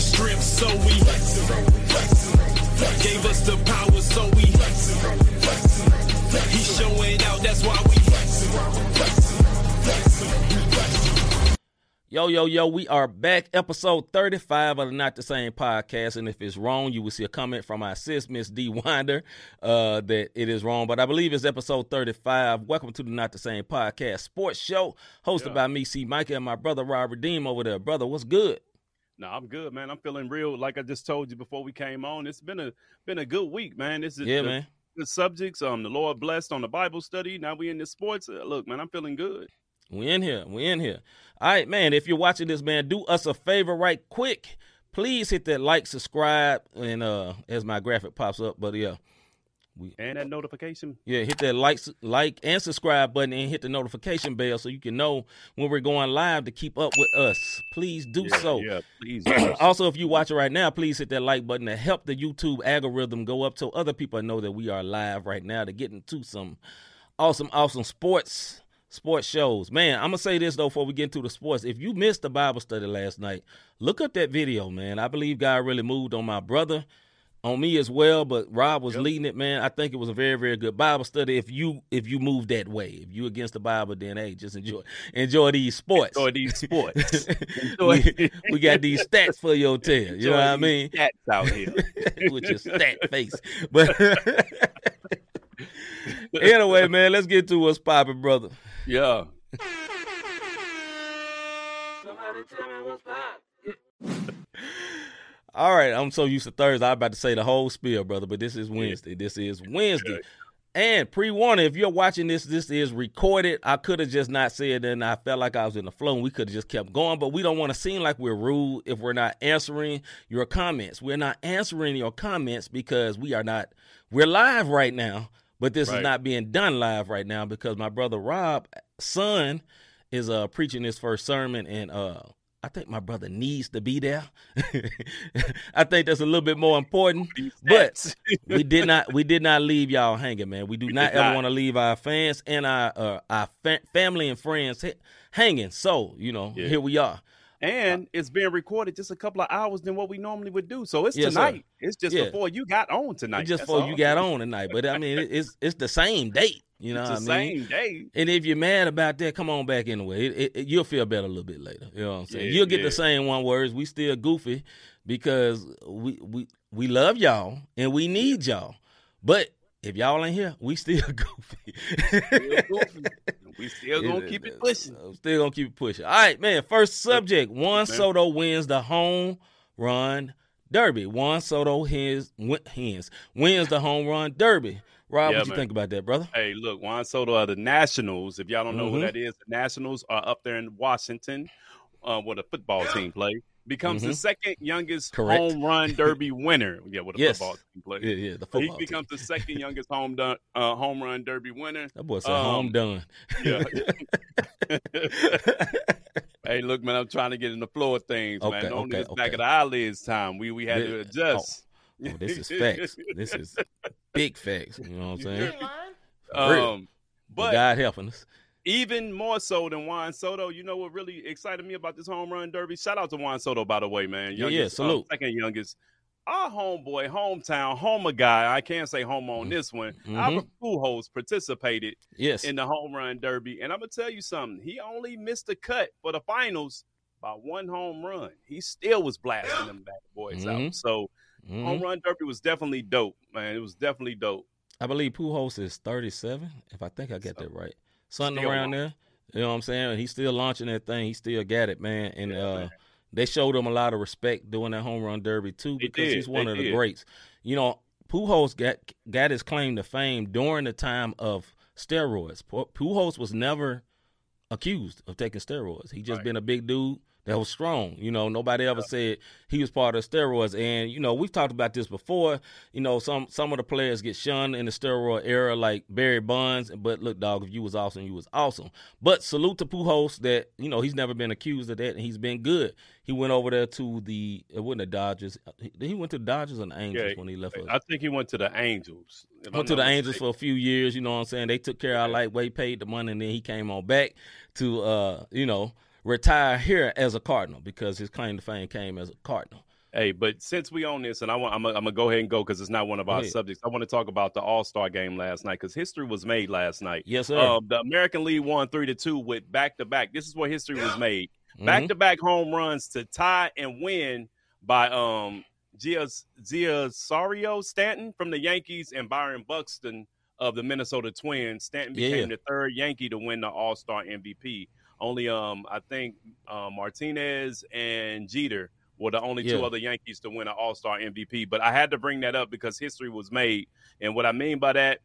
so we gave us the power, so we he's showing out. That's why we. Yo, yo, yo, we are back. Episode 35 of the Not the Same podcast. And if it's wrong, you will see a comment from my sis, Miss D. Winder, uh, that it is wrong. But I believe it's episode 35. Welcome to the Not the Same podcast sports show, hosted Yeah. by me, C. Micah, and my brother, Rob Redeem, over there. Brother, what's good? No, I'm good, man. I'm feeling real. Like I just told you before we came on, it's been a been a good week, man. This is Yeah, the, man. the subjects. Um, the Lord blessed on the Bible study. Now we in the sports. Uh, look, man, I'm feeling good. We in here. We in here. All right, man. If you're watching this, man, do us a favor right quick. Please hit that like, subscribe, and uh as my graphic pops up. But yeah. And that notification. Yeah, hit that like, like and subscribe button and hit the notification bell so you can know when we're going live to keep up with us. Please do Yeah, so. Yeah, please. also, if you watching right now, please hit that like button to help the YouTube algorithm go up so other people know that we are live right now to get into some awesome, awesome sports sports shows. Man, I'm gonna say this though before we get into the sports. If you missed the Bible study last night, look up that video, man. I believe God really moved on my brother, on me as well. But Rob was Yep. leading it, man. I think it was a very, very good Bible study. If you if you move that way, if you against the Bible, then hey, just enjoy enjoy these sports. Enjoy these sports. we, we got these stats for your tail. You know what I mean? Stats out here. with your stat face. But anyway, man, let's get to what's popping, brother. yeah. All right, I'm so used to Thursday. I'm about to say the whole spiel, brother, but this is Wednesday. This is Wednesday. And pre warning, if you're watching this, this is recorded. I could have just not said it, and I felt like I was in the flow, and we could have just kept going. But we don't want to seem like we're rude if we're not answering your comments. We're not answering your comments because we are not. We're live right now, but this is not being done live right now because my brother Rob, son, is uh preaching his first sermon, and uh I think my brother needs to be there. I think that's a little bit more important. But we did not we did not leave y'all hanging, man. We do We not ever not. want to leave our fans and our uh, our fa- family and friends ha- hanging. So you know, Yeah. here we are. and it's being recorded just a couple of hours than what we normally would do. So it's Yes, sir. tonight. It's just Yeah. before you got on tonight. just That's before all. you got on tonight, but I mean, it's it's the same date. You know It's what the I mean? same day. And if you're mad about that, come on back anyway. It, it, it- you'll feel better a little bit later. You know what I'm saying? Yeah, you'll get yeah. the same one words. We still goofy because we we we love y'all and we need y'all. But if y'all ain't here, we still goofy. Still goofy. we still gonna keep it pushing. I'm Still gonna keep it pushing. All right, man. First subject: Juan Soto wins the home run derby. Juan Soto his wins the home run derby. Rob, Yeah, what you think about that, brother? Hey, look, Juan Soto of the Nationals. If y'all don't know Mhm. who that is, the Nationals are up there in Washington, uh, where the football team play. Becomes the Mhm. second youngest Correct. home run derby winner. Yeah, where the Yes. football team play. Yeah, yeah. The he football. team. becomes the second youngest home dun- uh, home run derby winner. That boy said um, home done. Yeah. hey, look, man, I'm trying to get in the flow of things, Okay, man. Only okay, it's back okay. of the eyelids time. We we had Yeah. to adjust. Oh, this is facts. This is big facts. You know what I'm saying? Um, But God helping us. even more so than Juan Soto, you know what really excited me about this home run derby? Shout out to Juan Soto, by the way, man. Yeah, yeah, um, salute. second youngest. Our homeboy, hometown, homer guy. I can't say home on this one. Mhm. Albert Pujols participated Yes. in the home run derby, and I'm gonna tell you something. He only missed the cut for the finals by one home run. He still was blasting them bad boys Mhm. out. So Mhm. home run derby was definitely dope, man. It was definitely dope. I believe Pujols is 37, if I think I got So, that right. Something around there. You know what I'm saying? He's still launching that thing. He still got it, man. And Yeah, uh, man. they showed him a lot of respect doing that home run derby too, because he's one they of the greats. You know, Pujols got got his claim to fame during the time of steroids. Pu- Pujols was never accused of taking steroids. He just Right. been a big dude that was strong. You know, nobody ever said he was part of steroids. And you know, we've talked about this before. You know, some some of the players get shunned in the steroid era, like Barry Bonds. But look, dog, if you was awesome, you was awesome. But salute to Pujols that you know he's never been accused of that, and he's been good. He went over there to the it wasn't the Dodgers. He, went to the Dodgers and the Angels Yeah, when he left. us. I think he went to the Angels. Went to the Angels for a few years, you know what I'm saying? They took care of our lightweight, paid the money, and then he came on back to uh, you know, retire here as a Cardinal because his claim to fame came as a Cardinal. Hey, but since we own this, and I want, I'm gonna go ahead and go because it's not one of our subjects. I want to talk about the All Star game last night because history was made last night. Yes, sir. Um, the American League won three to two with back to back. This is where history was made. Back to back home runs to tie and win by um Giancarlo Stanton from the Yankees and Byron Buxton of the Minnesota Twins. Stanton became yeah. the third Yankee to win the All Star MVP. Only um I think uh, Martinez and Jeter were the only two other Yankees to win an All Star MVP. But I had to bring that up because history was made, and what I mean by that,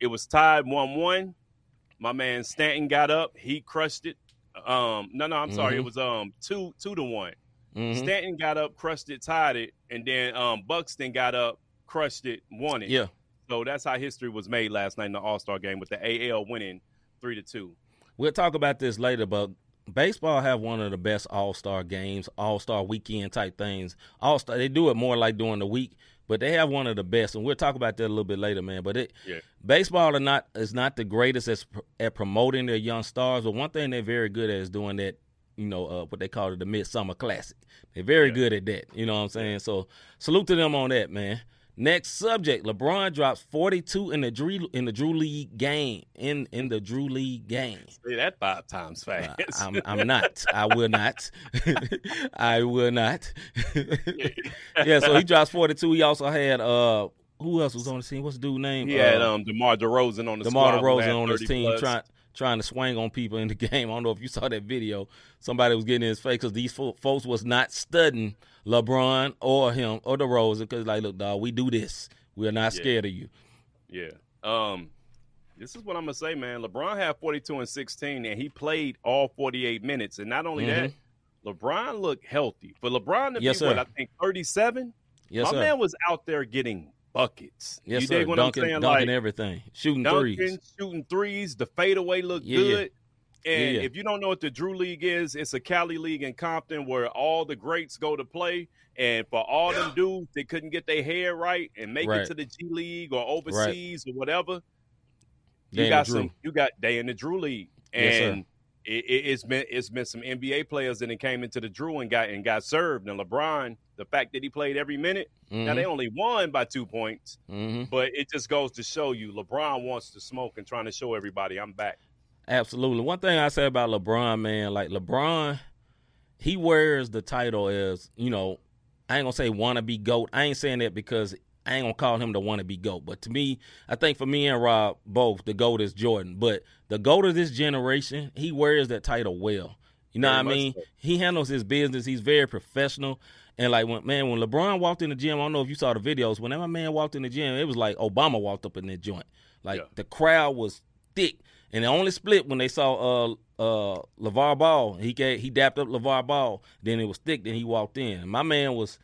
it was tied one one. My man Stanton got up, he crushed it. Um, no, no, I'm sorry, Mhm. it was um two two to one. Mhm. Stanton got up, crushed it, tied it, and then um Buxton got up, crushed it, won it. Yeah. So that's how history was made last night in the All Star game with the AL winning three to two. We'll talk about this later, but baseball have one of the best All Star games, All Star weekend type things. All Star, they do it more like during the week, but they have one of the best, and we'll talk about that a little bit later, man. But it, Yeah. baseball are not is not the greatest at, at promoting their young stars, but one thing they're very good at is doing that. You know uh, what they call it, the Midsummer Classic. They're very Yeah. good at that. You know what I'm saying? So salute to them on that, man. Next subject: LeBron drops 42 in the Drew in the Drew League game in in the Drew League game. Say that five times Uh, fast. I'm, I'm not. I will not. I will not. yeah, so he drops 42. He also had uh who else was on the team? What's the dude name? he had uh, um DeMar DeRozan on the DeMar DeRozan on his team plus. trying trying to swing on people in the game. I don't know if you saw that video. Somebody was getting in his face because these folks was not studying LeBron or him or the DeRozan because like, look, dog, we do this. We are not Yeah. scared of you. Yeah. Um, this is what I'm gonna say, man. LeBron had 42 and 16, and he played all 48 minutes. And not only that, LeBron looked healthy. For LeBron to Mm-hmm. Yes, be what. I think 37, Yes, my sir. man was out there getting buckets. yes, you sir. dig what Dunking, I'm saying? dunking like everything, shooting dunking, threes. shooting threes. The fadeaway looked Yeah, yeah. good. And Yeah, yeah. if you don't know what the Drew League is, it's a Cali League in Compton where all the greats go to play. And for all them dudes that couldn't get their hair right and make Right. it to the G League or overseas or whatever, you got some. You got they in the Drew League, Yes, sir. and it, it, it's been it's been some NBA players that came into the Drew and got and got served. And LeBron, the fact that he played every minute, now they Mhm, only won by two points, mhm. but it just goes to show you LeBron wants to smoke and trying to show everybody I'm back. Absolutely. One thing I say about LeBron, man, like LeBron, he wears the title as, you know, I ain't gonna say wanna be GOAT. I ain't saying that because I ain't gonna call him the wanna be GOAT. But to me, I think for me and Rob both, the GOAT is Jordan. But the GOAT of this generation, he wears that title well. You know Very what I mean? so. He handles his business. He's very professional. And like when man, when LeBron walked in the gym, I don't know if you saw the videos. When that man walked in the gym, it was like Obama walked up in that joint. Like Yeah. the crowd was thick, and it only split when they saw uh uh LeVar Ball. He gave, he dapped up LeVar Ball. Then it was thick. Then he walked in. My man was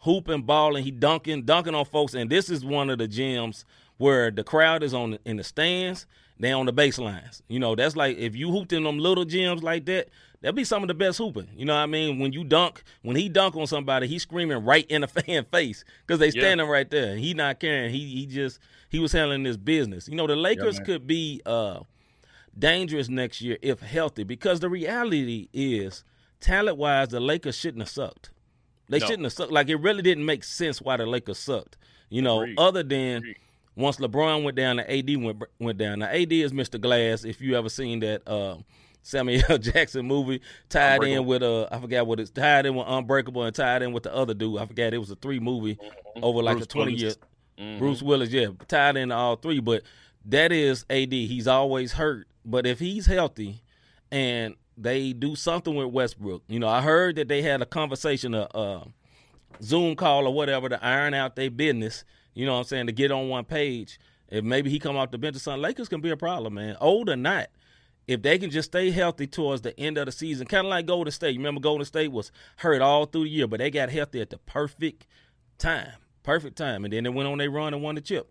hooping, balling, he dunking, dunking on folks. And this is one of the gyms where the crowd is on in the stands. They on the baselines. You know, that's like if you hooped in them little gyms like that, that'd be some of the best hooping. You know what I mean? When you dunk, when he dunk on somebody, he's screaming right in the fan face because they Yeah. standing right there. He not caring. He he just he was handling his business. You know, the Lakers man. could be uh dangerous next year if healthy because the reality is talent wise, the Lakers shouldn't have sucked. They No. shouldn't have sucked. Like it really didn't make sense why the Lakers sucked. You know, Agreed. other than Agreed. once LeBron went down, the AD went went down. Now AD is Mr. Glass. If you ever seen that uh, Samuel L. Jackson movie, tied in with uh, I forgot what it's tied in with Unbreakable and tied in with the other dude. I forgot it was a three movie over like Bruce a twenty Willis. year. Mhm. Bruce Willis, yeah, tied in all three. But that is AD. He's always hurt. But if he's healthy and they do something with Westbrook, you know, I heard that they had a conversation, a uh, Zoom call or whatever, to iron out their business. You know what I'm saying? To get on one page. If maybe he come off the bench or something, Lakers can be a problem, man. Old or not, if they can just stay healthy towards the end of the season, kind of like Golden State. You remember Golden State was hurt all through the year, but they got healthy at the perfect time, perfect time, and then they went on their run and won the chip.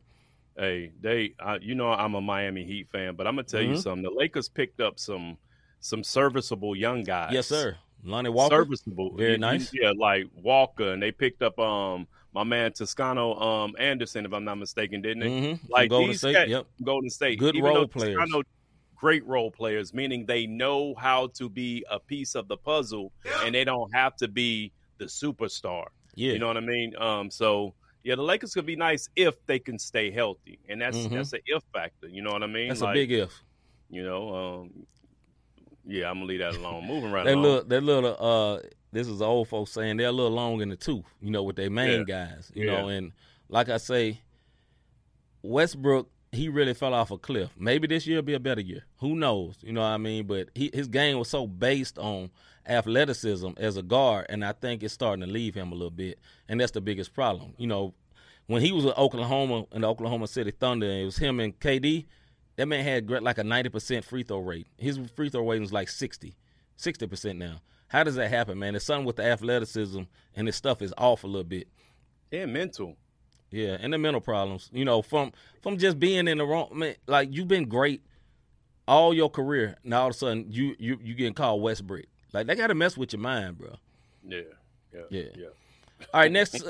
Hey, they, uh, you know, I'm a Miami Heat fan, but I'm gonna tell you Mhm. something. The Lakers picked up some some serviceable young guys. Yes, sir. Lonnie Walker. Serviceable, Very You- you- nice. Yeah, like Walker, and they picked up um my man Toscano um Anderson, if I'm not mistaken, didn't they? Mm-hmm. Like Golden these State. guys- Yep. Golden State, Good Even role players. Toscano- great role players, meaning they know how to be a piece of the puzzle, and they don't have to be the superstar. Yeah. You know what I mean? Um, so yeah, the Lakers could be nice if they can stay healthy, and that's Mhm. that's an if factor. You know what I mean? That's Like, a big if. You know, um, yeah, I'm gonna leave that alone. Moving right That along. little, that little, uh, this is the old folks saying they're a little long in the tooth, you know, with their main guys, you know, and like I say, Westbrook, he really fell off a cliff. Maybe this year will be a better year. Who knows? You know what I mean? But he, his game was so based on athleticism as a guard, and I think it's starting to leave him a little bit, and that's the biggest problem. You know, when he was with Oklahoma and the Oklahoma City Thunder, and it was him and KD. That man had like a ninety percent free throw rate. His free throw rate was like 60 60% now. How does that happen, man? It's something with the athleticism, and his stuff is off a little bit. yeah, mental. Yeah, and the mental problems. You know, from from just being in the wrong man, like you've been great all your career. Now all of a sudden you you you getting called Westbrook. Like they got to mess with your mind, bro. Yeah, yeah, Yeah. yeah. All right, next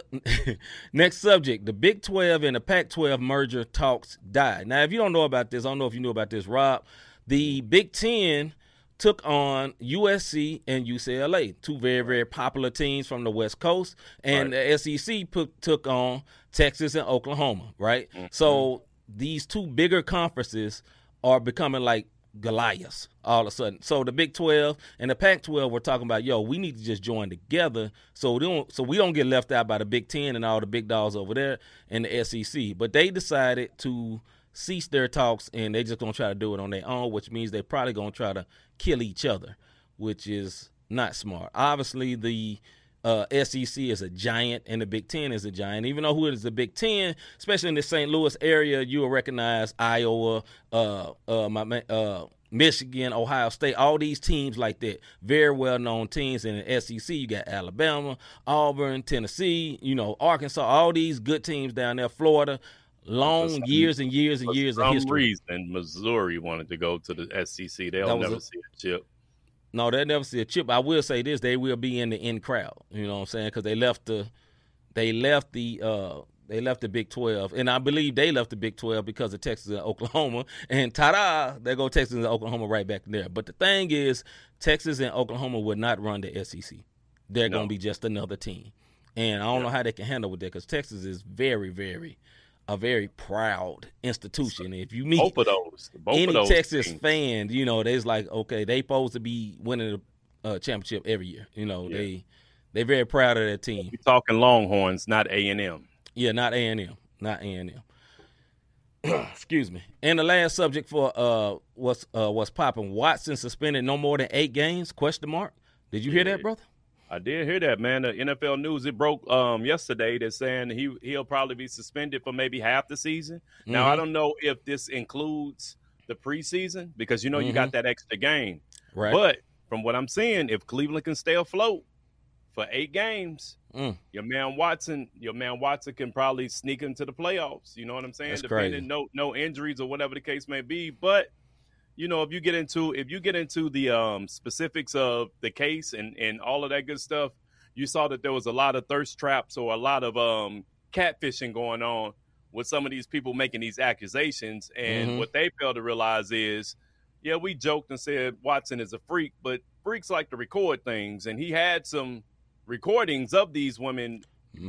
next subject. The Big 12 and the Pac 12 merger talks die. Now, if you don't know about this, I don't know if you knew about this, Rob. The Big 10 took on USC and UCLA, two very, very popular teams from the West Coast. And the SEC put, took on Texas and Oklahoma, right? Mm-hmm. So these two bigger conferences are becoming like Goliaths all of a sudden. So the Big 12 and the Pac 12 were talking about, yo, we need to just join together so we don't so we don't get left out by the Big 10 and all the big dogs over there in the SEC. But they decided to cease their talks and they just gonna try to do it on their own, which means they're probably gonna try to kill each other, which is not smart. Obviously the uh, SEC is a giant and the Big Ten is a giant. Even though who is the Big Ten, especially in the St. Louis area, you will recognize Iowa, uh, uh, my, uh, Michigan, Ohio State, all these teams like that, very well known teams. in the SEC, you got Alabama, Auburn, Tennessee, you know, Arkansas, all these good teams down there, Florida. Long some- years and years and years of some history. reason, Missouri wanted to go to the SEC. They'll never a- see a chip. No, they'll never see a chip. I will say this: they will be in the in crowd. You know what I'm saying? Because they left the, they left the, uh, they left the Big Twelve, and I believe they left the Big Twelve because of Texas and Oklahoma. And ta-da, they go Texas and Oklahoma right back there. But the thing is, Texas and Oklahoma would not run the SEC. They're No. going to be just another team, and I don't know how they can handle with that because Texas is very, very, a very proud institution. If you meet Both of those. Both any of those Texas teams. fan, you know, they's like, okay, they supposed to be winning a uh, championship every year. You know, Yeah. they they very proud of their team. We talking Longhorns, not A and M. Yeah, not A and M, not A and M. Excuse me. And the last subject for uh what's uh what's popping? Watson suspended no more than eight games? Question mark. Did you hear that, brother? I did hear that, man. The NFL news it broke um yesterday. They're saying he he'll probably be suspended for maybe half the season. Now Mhm. I don't know if this includes the preseason because you know you got that extra game. Mm-hmm. Right. But from what I'm seeing, if Cleveland can stay afloat for eight games, Mm. your man Watson, your man Watson can probably sneak into the playoffs. You know what I'm saying? That's Depending crazy. no no injuries or whatever the case may be. But you know, if you get into if you get into the um, specifics of the case and and all of that good stuff, you saw that there was a lot of thirst traps or a lot of um, catfishing going on with some of these people making these accusations. And Mhm. what they fail to realize is, yeah, we joked and said Watson is a freak, but freaks like to record things, and he had some recordings of these women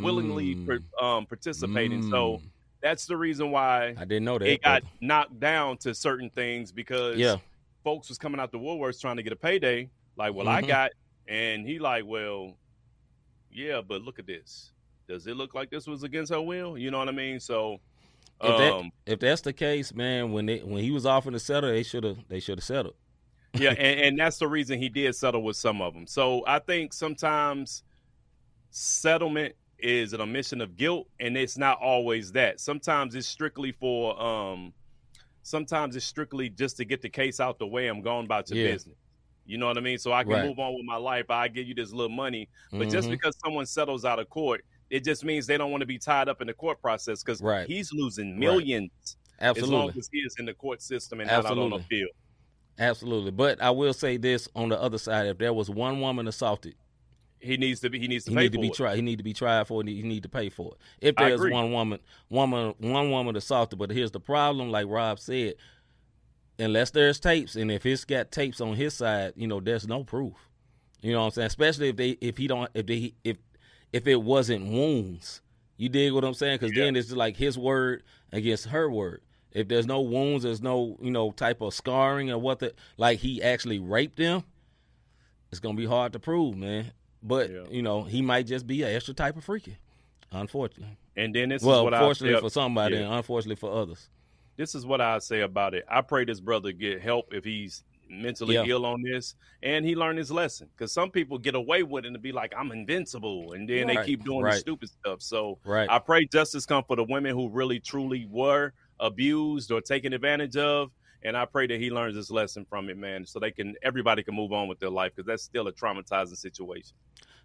willingly Mm. um, participating. So Mm. That's the reason why I didn't know that. it got brother. knocked down to certain things because yeah. folks was coming out the Woolworths trying to get a payday. Like, well, I Mhm. got, and he like, well, yeah, but look at this. Does it look like this was against her will? You know what I mean? So, If that- um, If that's the case, man, when they when he was offering to settle, they should have they should have settled. yeah, and, and that's the reason he did settle with some of them. So I think sometimes settlement is an omission of guilt, and it's not always that. Sometimes it's strictly for, um, sometimes it's strictly just to get the case out the way. I'm going about your Yeah. business. You know what I mean? So I can Right. move on with my life. I give you this little money, but just Mhm. because someone settles out of court, it just means they don't want to be tied up in the court process because Right. he's losing millions Absolutely, as long absolutely, as he is in the court system and not on the field. absolutely. But I will say this on the other side: if there was one woman assaulted, He needs to be. He needs to he pay need to be it. tried. He need to be tried for it. He need to pay for it. If there's one woman, woman, one woman assaulted, but here's the problem: like Rob said, unless there's tapes, and if it's got tapes on his side, you know, there's no proof. You know what I'm saying? Especially if they, if he don't, if they, if if it wasn't wounds. You dig what I'm saying? Because Yeah. then it's like his word against her word. If there's no wounds, there's no you know type of scarring or what the like he actually raped them. It's gonna be hard to prove, man. But Yeah. you know he might just be an extra type of freaky, unfortunately. And then this well, is what I for somebody, Yeah. and unfortunately for others. this is what I say about it. I pray this brother get help if he's mentally Yeah. ill on this, and he learned his lesson. Because some people get away with it and be like, "I'm invincible," and then they keep doing right. the stupid stuff. So Right. I pray justice come for the women who really truly were abused or taken advantage of. And I pray that he learns his lesson from it, man, so they can everybody can move on with their life because that's still a traumatizing situation.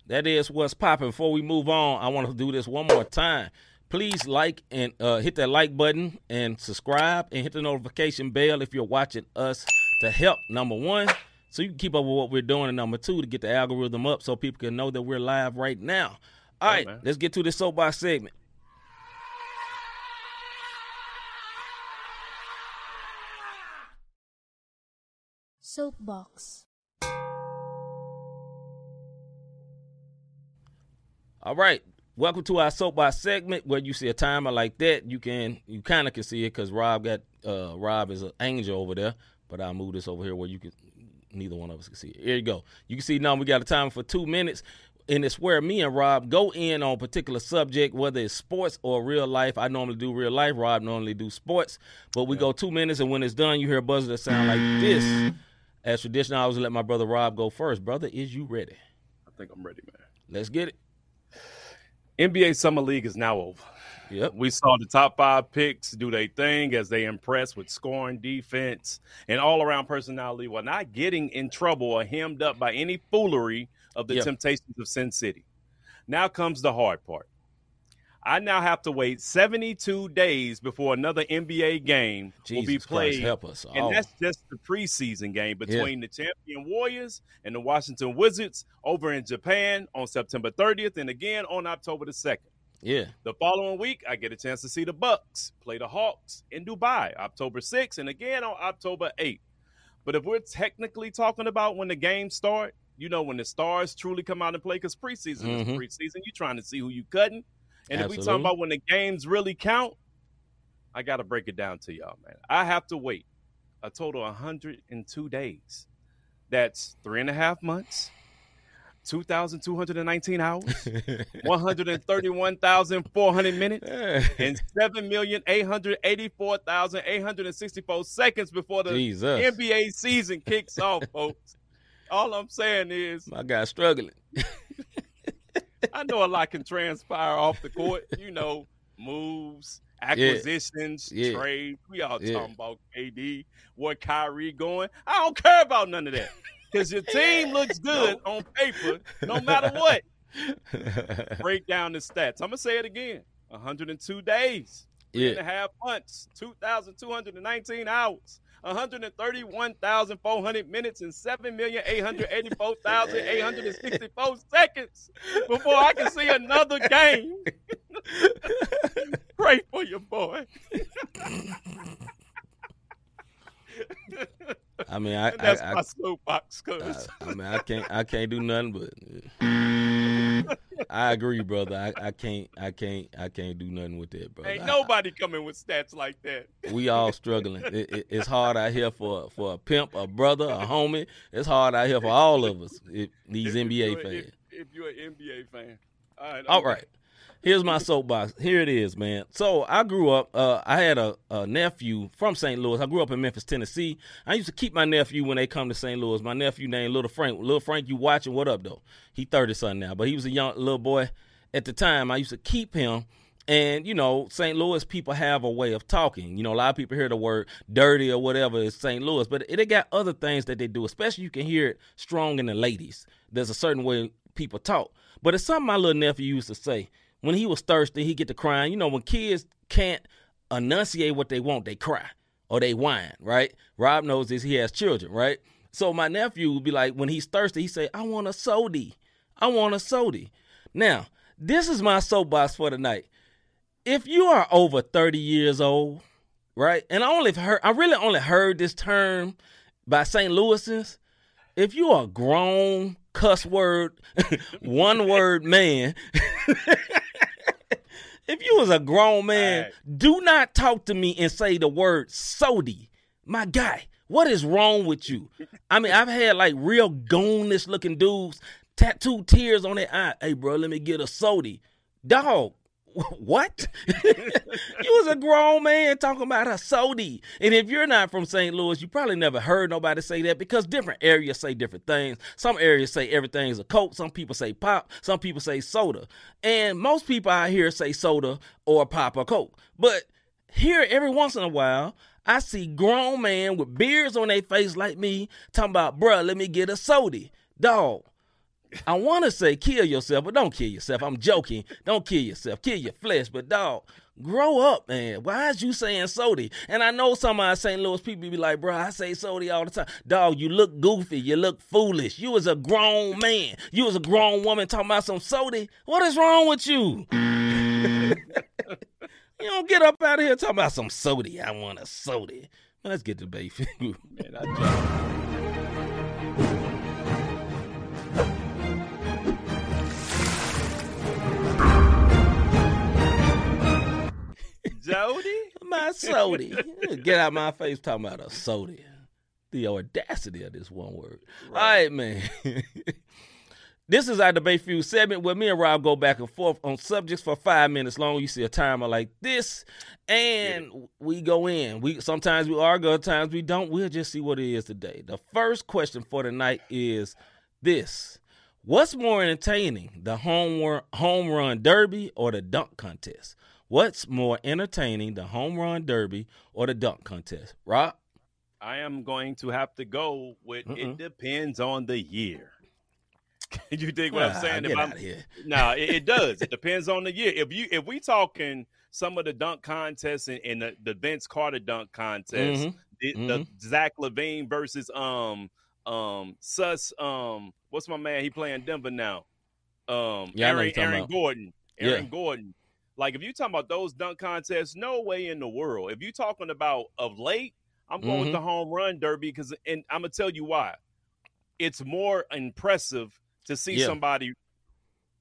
That is what's popping. Before we move on, I want to do this one more time. Please like and uh, hit that like button and subscribe and hit the notification bell if you're watching us to help. Number one, so you can keep up with what we're doing, and number two, to get the algorithm up so people can know that we're live right now. All Yeah, right, man. let's get to this soapbox segment. Soapbox. All right. Welcome to our soapbox segment where you see a timer like that. You can you kind of can see it because Rob got uh Rob is an angel over there, but I'll move this over here where you can neither one of us can see it. Here you go. You can see now we got a timer for two minutes. And it's where me and Rob go in on a particular subject, whether it's sports or real life. I normally do real life. Rob normally do sports. But we go two minutes, and when it's done, you hear a buzzer that sound like this. As traditional, I always let my brother Rob go first. Brother, is you ready? I think I'm ready, man. Let's get it. NBA Summer League is now over. Yep. We saw the top five picks do their thing as they impress with scoring, defense, and all around personality while not getting in trouble or hemmed up by any foolery of the Yeah. temptations of Sin City. Now comes the hard part. I now have to wait 72 days before another NBA game will be Jesus Christ, played. help us. And that's just the preseason game between the champion Warriors and the Washington Wizards over in Japan on September 30th and again on October the 2nd. yeah. The following week, I get a chance to see the Bucks play the Hawks in Dubai, October 6th, and again on October 8th. But if we're technically talking about when the games start, you know, when the stars truly come out and play, because preseason Mhm. is preseason, you're trying to see who you cutting. And if we Absolutely. talking about when the games really count, I got to break it down to y'all, man. I have to wait a total of 102 days. That's three and a half months, 2,219 hours, 131,400 minutes and seven million eight hundred eighty-four thousand eight hundred and sixty-four seconds before the Jesus. NBA season kicks off, folks. All I'm saying is, My guy's struggling. I know a lot can transpire off the court. You know, moves, acquisitions, Yeah. trades. We all Yeah. talking about KD, where Kyrie going. I don't care about none of that because your team looks good on paper, no matter what. Break down the stats. I'm gonna say it again: 102 days. three and a half months, 2,219 hours, 131,400 minutes, and 7,884,864 seconds before I can see another game. Pray for your boy. I mean, I, And that's I, my I, soapbox, I, cuz. I mean, I can't, I can't do nothing but. I agree, brother. I, I can't, I can't, I can't do nothing with that, brother. Ain't I- nobody coming with stats like that. we all struggling. It, it, it's hard out here for for a pimp, a brother, a homie. It's hard out here for all of us. It, these If NBA fans. If, if you're an NBA fan. All right. All I'm- right. Here's my soapbox. Here it is, man. So I grew up. Uh, I had a, a nephew from St. Louis. I grew up in Memphis, Tennessee. I used to keep my nephew when they come to St. Louis. My nephew named Little Frank. Little Frank, you watching? What up, though? He thirty something now, but he was a young little boy at the time. I used to keep him. And you know, St. Louis people have a way of talking. You know, a lot of people hear the word dirty or whatever is St. Louis, but it, it got other things that they do. Especially you can hear it strong in the ladies. There's a certain way people talk. But it's something my little nephew used to say when he was thirsty, he get to crying. You know, when kids can't enunciate what they want, they cry or they whine, right? Rob knows this. He has children, right? So my nephew would be like, when he's thirsty, he say, I want a sody. I want a sody. Now, this is my soapbox for tonight. If you are over 30 years old, right? And I only heard I really only heard this term by St. Louisans. if you're a grown cuss word, one word man, if you was a grown man, Right. do not talk to me and say the word sody. My guy, what is wrong with you? I mean, I've had like real goonish looking dudes tattoo tears on their eye. Hey, bro, let me get a sody. Dog, what? you was a grown man talking about a sody. And if you're not from St. Louis, you probably never heard nobody say that because different areas say different things. Some areas say everything's a Coke. Some people say pop. Some people say soda. And most people out here say soda or pop or Coke. But here, every once in a while, I see grown man with beards on their face like me talking about, bruh, let me get a soda. Dog, I want to say kill yourself, but don't kill yourself. I'm joking. Don't kill yourself. Kill your flesh, but dog, grow up, man. Why is you saying sody? And I know some of our St. Louis people be like, bro, I say sody all the time. Dog, you look goofy. You look foolish. You was a grown man. You was a grown woman talking about some sody. What is wrong with you? you don't get up out of here talking about some sody. I want a sody. Let's get to Bayfield. Man, I Jody? my sody. Get out my face talking about a sody. The audacity of this one word. All right, man. this is our debate feud segment where me and Rob go back and forth on subjects for five minutes long. You see a timer like this, and we go in. We sometimes we argue, other times we don't. We'll just see what it is today. The first question for tonight is this. What's more entertaining, the home run, home run derby or the dunk contest? What's more entertaining, the home run derby or the dunk contest? Rob? I am going to have to go with Mm-mm. it depends on the year. you dig what I'm Ah, saying? Get out of here. No, it, it does. It depends on the year. If you if we talking some of the dunk contests and, and the, the Vince Carter dunk contest, Mhm. the, the Zach LaVine versus um um Sus um what's my man? He playing Denver now. Um Yeah, Aaron, Aaron about. Gordon. Aaron Yeah. Gordon. Like if you talking about those dunk contests, no way in the world. If you talking about of late, I'm going with Mhm. the home run derby because and I'm gonna tell you why. It's more impressive to see Yeah. somebody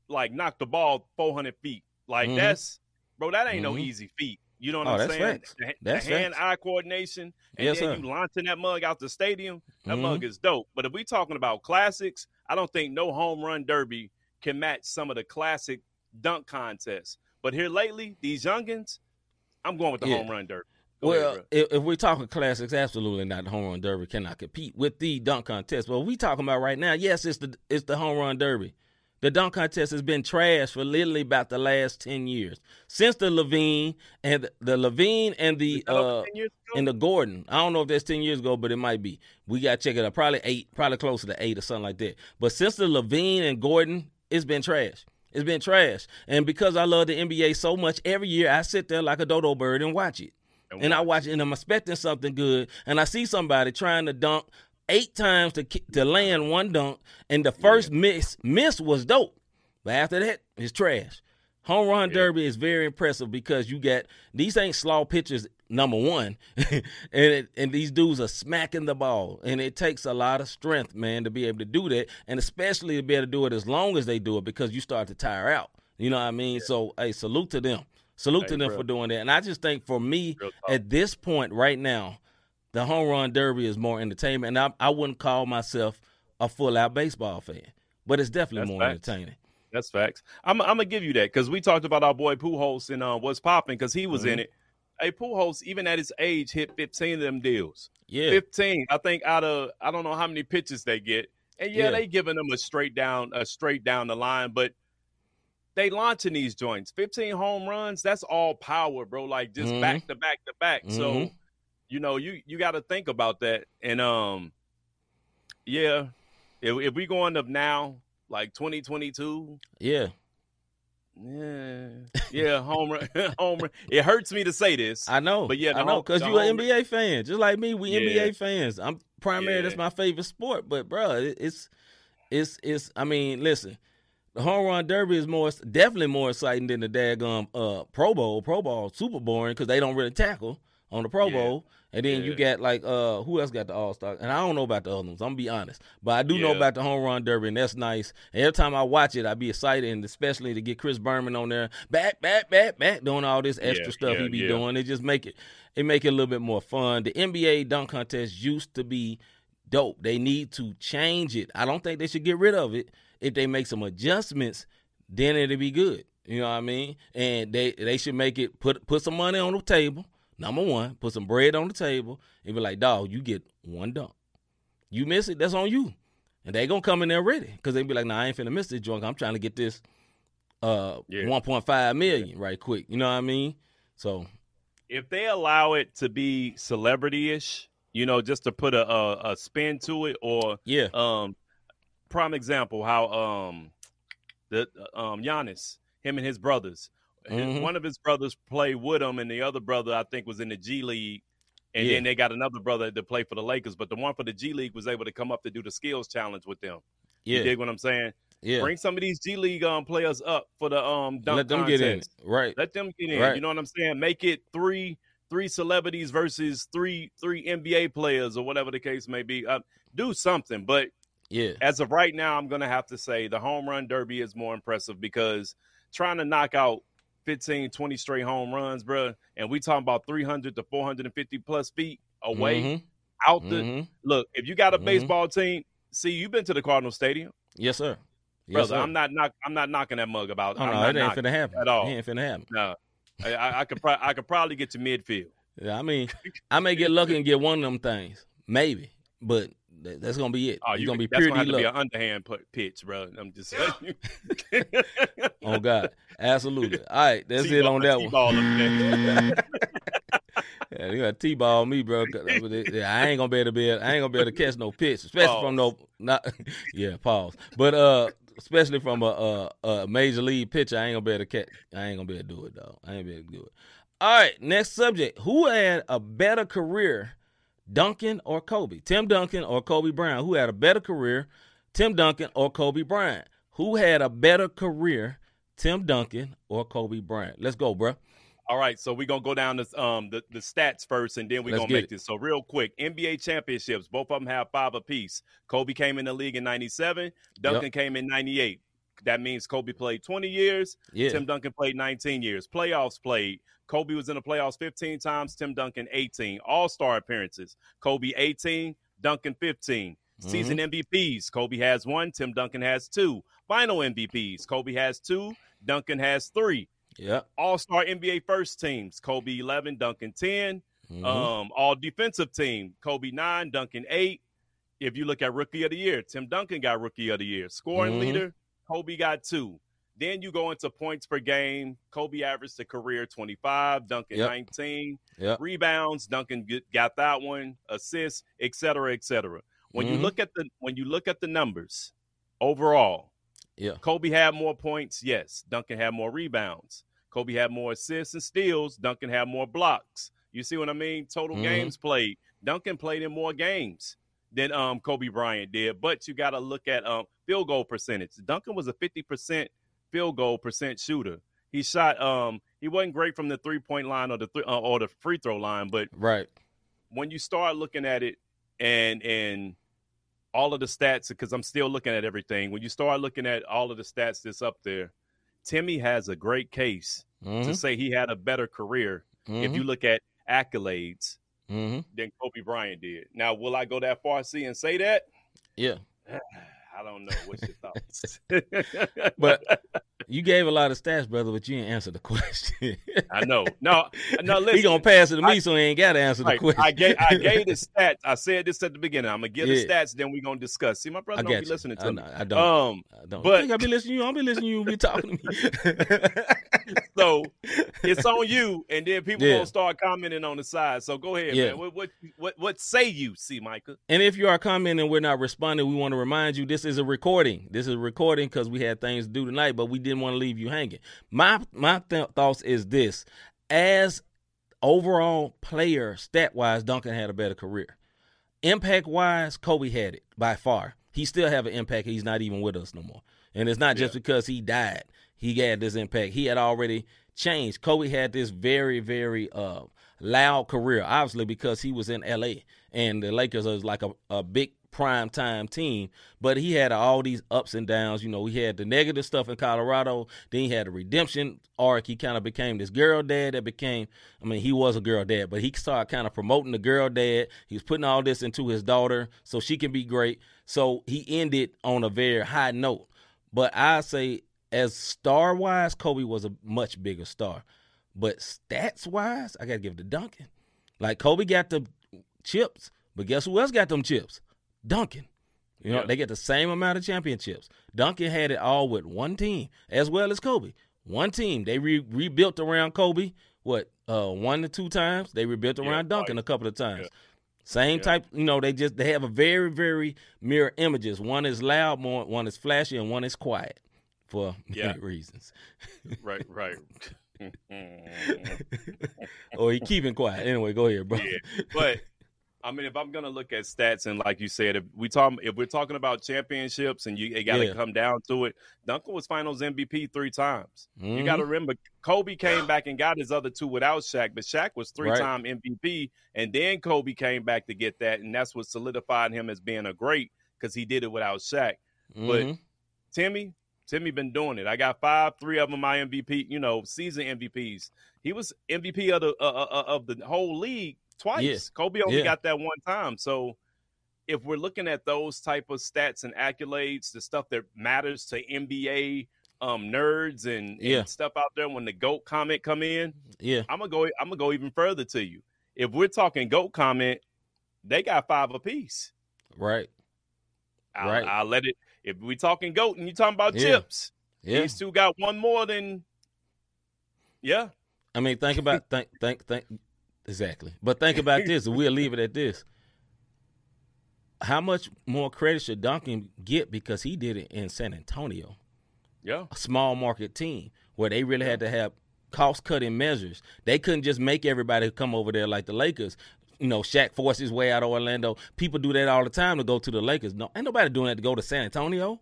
like knock the ball 400 feet. Like Mhm. that's bro, that ain't no Mhm. easy feat. You know what Oh, I'm that's saying? facts. The, the That's hand-eye coordination, and Yes, then sir. you launching that mug out the stadium. That Mhm. mug is dope. But if we talking about classics, I don't think no home run derby can match some of the classic dunk contests. But here lately, these youngins, I'm going with the Yeah. home run derby. Go Well, bro. if, if we're talking classics, absolutely not. The home run derby cannot compete with the dunk contest. But we talking about right now, yes, it's the it's the home run derby. The dunk contest has been trash for literally about the last ten years since the LaVine and the, the LaVine and the Was that over uh 10 years ago? and the Gordon. I don't know if that's ten years ago, but it might be. We got to check it out. Probably eight, probably closer to eight or something like that. But since the LaVine and Gordon, it's been trash. It's been trash. And because I love the NBA so much, every year I sit there like a dodo bird and watch it. And I watch. it and I'm expecting something good, and I see somebody trying to dunk eight times to to land one dunk, and the first miss miss was dope, but after that it's trash. Home run Yeah. derby is very impressive because you get these ain't slaw pitchers. Number one, and it, and these dudes are smacking the ball, and it takes a lot of strength, man, to be able to do that, and especially to be able to do it as long as they do it because you start to tire out. You know what I mean? So, hey, salute to them. Salute Hey, to them bro. for doing that. And I just think for me, at this point right now, the home run derby is more entertainment. And I, I wouldn't call myself a full out baseball fan, but it's definitely That's more facts. entertaining. That's facts. I'm, I'm gonna give you that because we talked about our boy Pujols and uh, what's popping because he was Mm-hmm. in it. Hey, Pujols, even at his age, hit 15 of them deals. Yeah. 15, I think, out of I don't know how many pitches they get, and yeah, Yeah. they giving them a straight down, a straight down the line, but they launching these joints. 15 home runs, that's all power, bro. Like just Mhm. back to back to back. So Mhm. you know, you you got to think about that. And um, yeah, if, if we going up now, like 2022, Yeah. yeah, yeah, home run, home run. It hurts me to say this. I know. But yeah, I know because the you an NBA fan, just like me. We Yeah. NBA fans. I'm primary. That's my favorite sport. But bro, it's it's it's. I mean, listen, the home run derby is more definitely more exciting than the daggum uh Pro Bowl. Pro Bowl super boring because they don't really tackle. On the Pro Yeah. Bowl. And then you got like uh who else got the All Star? And I don't know about the other ones. I'm gonna be honest, but I do know about the home run derby, and that's nice. And every time I watch it, I be excited, and especially to get Chris Berman on there, back, back, back, back, doing all this extra Yeah, stuff yeah, he be yeah. doing. It just make it it make it a little bit more fun. The NBA dunk contest used to be dope. They need to change it. I don't think they should get rid of it. If they make some adjustments, then it'll be good. You know what I mean? And they they should make it put put some money on the table. Number one, put some bread on the table and be like, dog, you get one dunk. You miss it, that's on you. And they gonna come in there ready because they be like, nah, I ain't finna miss this junk. I'm trying to get this uh Yeah. 1.5 million right quick. You know what I mean? So if they allow it to be celebrity-ish, you know, just to put a, a, a spin to it, or yeah, um, prime example how um, the um Giannis, him and his brothers, Mhm. one of his brothers played with him, and the other brother I think was in the G League, and Yeah. then they got another brother to play for the Lakers, but the one for the G League was able to come up to do the skills challenge with them. You yeah, dig what I'm saying? yeah. Bring some of these G League um players up for the um dunk Let them contest. get in. Right. Let them get in. Right. You know what I'm saying? Make it three three celebrities versus three three NBA players or whatever the case may be. Uh, do something. But Yeah. as of right now, I'm gonna have to say the home run derby is more impressive because trying to knock out 15, 20 straight home runs, bruh, and we talking about 300 to 450 plus feet away Mhm, out the mhm. look. If you got a Mhm. baseball team, see, you've been to the Cardinal Stadium, Yes, sir. Yes, brother. sir. I'm not knock, I'm not knocking that mug about. Oh I'm no, not it ain't finna happen at all. It ain't finna happen. No, I, I, I could pro- I could probably get to midfield. Yeah, I mean, I may get lucky and get one of them things, maybe, but th- that's gonna be it. Oh, it's you gonna be that's pure gonna D to be an underhand pu- pitch, bro. I'm just saying. Oh God, absolutely. All right, that's it on that one. T-ball up there. Yeah, you got t-ball me, bro. 'cause I yeah, I ain't gonna be able to be. I ain't gonna be able to catch no pitch, especially from no. Not yeah, pause. But uh, especially from a, a a major league pitcher, I ain't gonna be able to catch. I ain't gonna be able to do it though. I ain't be able to do it. All right, next subject. Who had a better career, Duncan or Kobe? Tim Duncan or Kobe Bryant? Who had a better career, Tim Duncan or Kobe Bryant? Who had a better career, Tim Duncan or Kobe Bryant? Let's go, bro. All right, so we're gonna go down this um the, the stats first, and then we're Let's gonna make it. this. So real quick, NBA championships, both of them have five apiece. Kobe came in the league in '97. Duncan came in '98. That means Kobe played 20 years. Yeah. Tim Duncan played 19 years. Playoffs played. Kobe was in the playoffs 15 times. Tim Duncan 18. All Star appearances. Kobe 18. Duncan 15. Season MVPs. Kobe has one. Tim Duncan has two. Final MVPs. Kobe has two. Duncan has three. Yeah. All Star NBA first teams. Kobe 11. Duncan 10. Mhm. Um, all defensive team. Kobe 9. Duncan 8. If you look at Rookie of the Year, Tim Duncan got Rookie of the Year. Scoring Mhm. leader. Kobe got two. Then you go into points per game. Kobe averaged a career 25, Duncan Yep. 19. Yep. Rebounds, Duncan got that one. Assists, et cetera, et cetera. When you Mhm. look at the when you look at the numbers overall, Yeah. Kobe had more points. Yes, Duncan had more rebounds. Kobe had more assists and steals. Duncan had more blocks. You see what I mean? Total Mhm. games played. Duncan played in more games than um, Kobe Bryant did. But you got to look at um, field goal percentage. Duncan was a fifty percent field goal percent shooter. He shot. Um, he wasn't great from the three point line or the th- uh, or the free throw line, but Right. when you start looking at it and and all of the stats because I'm still looking at everything. When you start looking at all of the stats that's up there, Timmy has a great case Mm-hmm. to say he had a better career if you look at accolades hmm than Kobe Bryant did. Now, will I go that far, see, and say that? Yeah. I don't know. What's your thoughts? But you gave a lot of stats, brother, but you didn't answer the question. I know. No, no. Listen, he gonna pass it to me, I- so he ain't got to answer the question. I gave I gave the stats. I said this at the beginning. I'm gonna give the stats, then we're gonna discuss. See, my brother I don't be you. listening I, to me. know- I don't. Um, I don't. but- I think I be listening to you. I'll be listening to you. Be talking to me. so it's on you, and then people Yeah. gonna start commenting on the side. So go ahead, Yeah. man. What what what what say you, see, Micah? And if you are commenting and we're not responding, we want to remind you this is a recording. This is a recording because we had things to do tonight, but we didn't want to leave you hanging. My my th- thoughts is this: as overall player, stat wise, Duncan had a better career. Impact wise, Kobe had it by far. He still have an impact. He's not even with us no more, and it's not just because he died. He had this impact. He had already changed. Kobe had this very very uh loud career, obviously because he was in L.A. and the Lakers was like a, a big prime time team. But he had all these ups and downs. You know, he had the negative stuff in Colorado. Then he had a redemption arc. He kind of became this girl dad that became. I mean, he was a girl dad, but he started kind of promoting the girl dad. He was putting all this into his daughter so she can be great. So he ended on a very high note. But I say, as star wise, Kobe was a much bigger star. But stats wise, I got to give it to Duncan. Like Kobe got the chips, but guess who else got them chips? Duncan. You know, Yeah. they get the same amount of championships. Duncan had it all with one team, as well as Kobe. One team. They re- rebuilt around Kobe, what, uh, one to two times? They rebuilt Yeah, around Duncan right. a couple of times. Yeah. Same type, you know, they just they have a very, very mirror images. One is loud, more one is flashy, and one is quiet for Yeah. many reasons. right, right. or he keeping quiet. Anyway, go ahead, bro. Yeah, but I mean, if I'm gonna look at stats and like you said, if we talk, if we're talking about championships and you got to Yeah. come down to it, Duncan was Finals MVP three times. You Mhm. got to remember, Kobe came back and got his other two without Shaq, but Shaq was three time MVP, and then Kobe came back to get that, and that's what solidified him as being a great because he did it without Shaq. but- Mhm. Timmy, Timmy been doing it. I got five, three of them my MVP, you know, season MVPs. He was MVP of the uh, uh, of the whole league twice. Yeah. Kobe only Yeah. got that one time. So if we're looking at those type of stats and accolades, the stuff that matters to NBA um, nerds and, and Yeah. stuff out there, when the GOAT comment come in, yeah, I'm gonna go. I'm gonna go even further to you. If we're talking GOAT comment, they got five apiece. right, I'll, Right. I'll let it. If we talking GOAT and you talking about Yeah. chips, yeah. These two got one more than. Yeah, I mean, think about think think think exactly. But think about this, and we'll leave it at this. How much more credit should Duncan get because he did it in San Antonio, yeah, a small market team where they really had to have cost cutting measures. They couldn't just make everybody come over there like the Lakers. You know, Shaq forced his way out of Orlando. People do that all the time to go to the Lakers. No, ain't nobody doing that to go to San Antonio.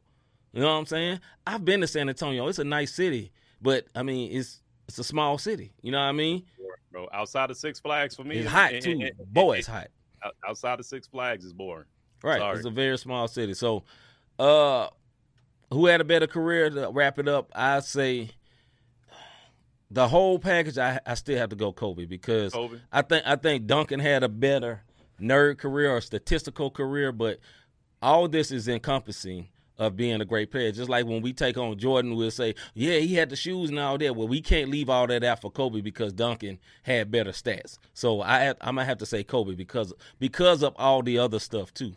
You know what I'm saying? I've been to San Antonio. It's a nice city, but I mean, it's it's a small city. You know what I mean? Bro. Outside of Six Flags for me, It's hot too. Boy, it's hot. outside of Six Flags is boring. Right. Sorry. It's a very small city. So, uh, who had a better career to wrap it up? I say the whole package. I I still have to go Kobe because Kobe. I think I think Duncan had a better nerd career or statistical career, but all this is encompassing of being a great player. Just like when we take on Jordan, we'll say, yeah, he had the shoes and all that. Well, we can't leave all that out for Kobe because Duncan had better stats. So I I'm gonna have to say Kobe because because of all the other stuff too.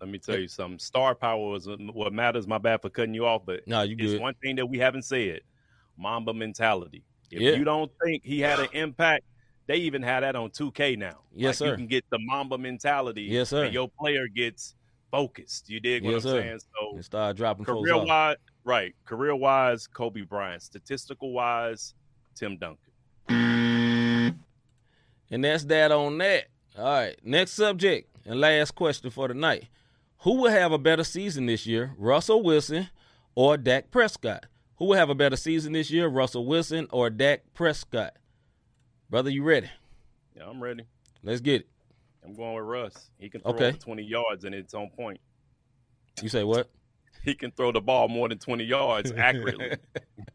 Let me tell you something. Star power is um, what matters. My bad for cutting you off, but No, you it's good. one thing that we haven't said: Mamba mentality. If Yeah. you don't think he had an impact, they even had that on 2K now. Yes, Like, sir. You can get the Mamba mentality. Yes, sir. And your player gets focused. You dig what I'm sir. saying? So and start dropping career wise, right? Career wise, Kobe Bryant. Statistical wise, Tim Duncan. And that's that on that. All right. Next subject and last question for tonight. Who will have a better season this year, Russell Wilson or Dak Prescott? Who will have a better season this year, Russell Wilson or Dak Prescott? Brother, you ready? Yeah, I'm ready. Let's get it. I'm going with Russ. He can throw Okay. 20 yards and it's on point. You say what? He can throw the ball more than 20 yards accurately.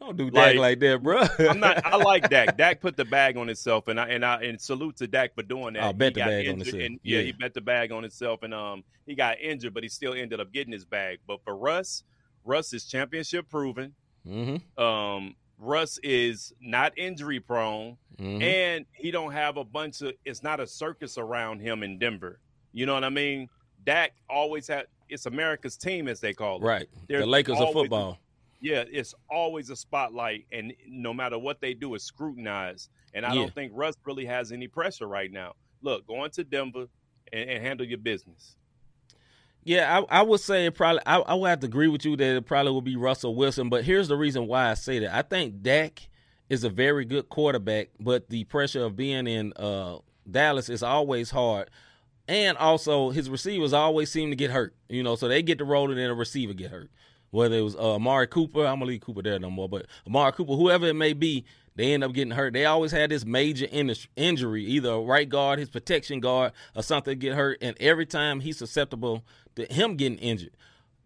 Don't do Dak Like- like, that, bro. I'm not. I like Dak. Dak put the bag on himself, and I and I and salute to Dak for doing that. Oh, bet He the bag on himself. And, yeah, Yeah. he bet the bag on himself, and um, he got injured, but he still ended up getting his bag. But for Russ, Russ is championship proven. mm-hmm. Um, Russ is not injury prone, Mm-hmm. and he don't have a bunch of. It's not a circus around him in Denver. You know what I mean? Dak always had. It's America's team, as they call it. right. There's the Lakers of football. Yeah, it's always a spotlight, and no matter what they do, it's scrutinized. And I Yeah. don't think Russ really has any pressure right now. Look, going to Denver and, and handle your business. Yeah, I, I would say it probably. I, I would have to agree with you that it probably would be Russell Wilson. But here's the reason why I say that. I think Dak is a very good quarterback, but the pressure of being in uh, Dallas is always hard. And also, his receivers always seem to get hurt. You know, so they get the roll and then a receiver get hurt. Whether it was uh, Amari Cooper, I'm gonna leave Cooper there no more, but Amari Cooper, whoever it may be, they end up getting hurt. They always had this major in- injury, either a right guard, his protection guard, or something get hurt, and every time he's susceptible to him getting injured.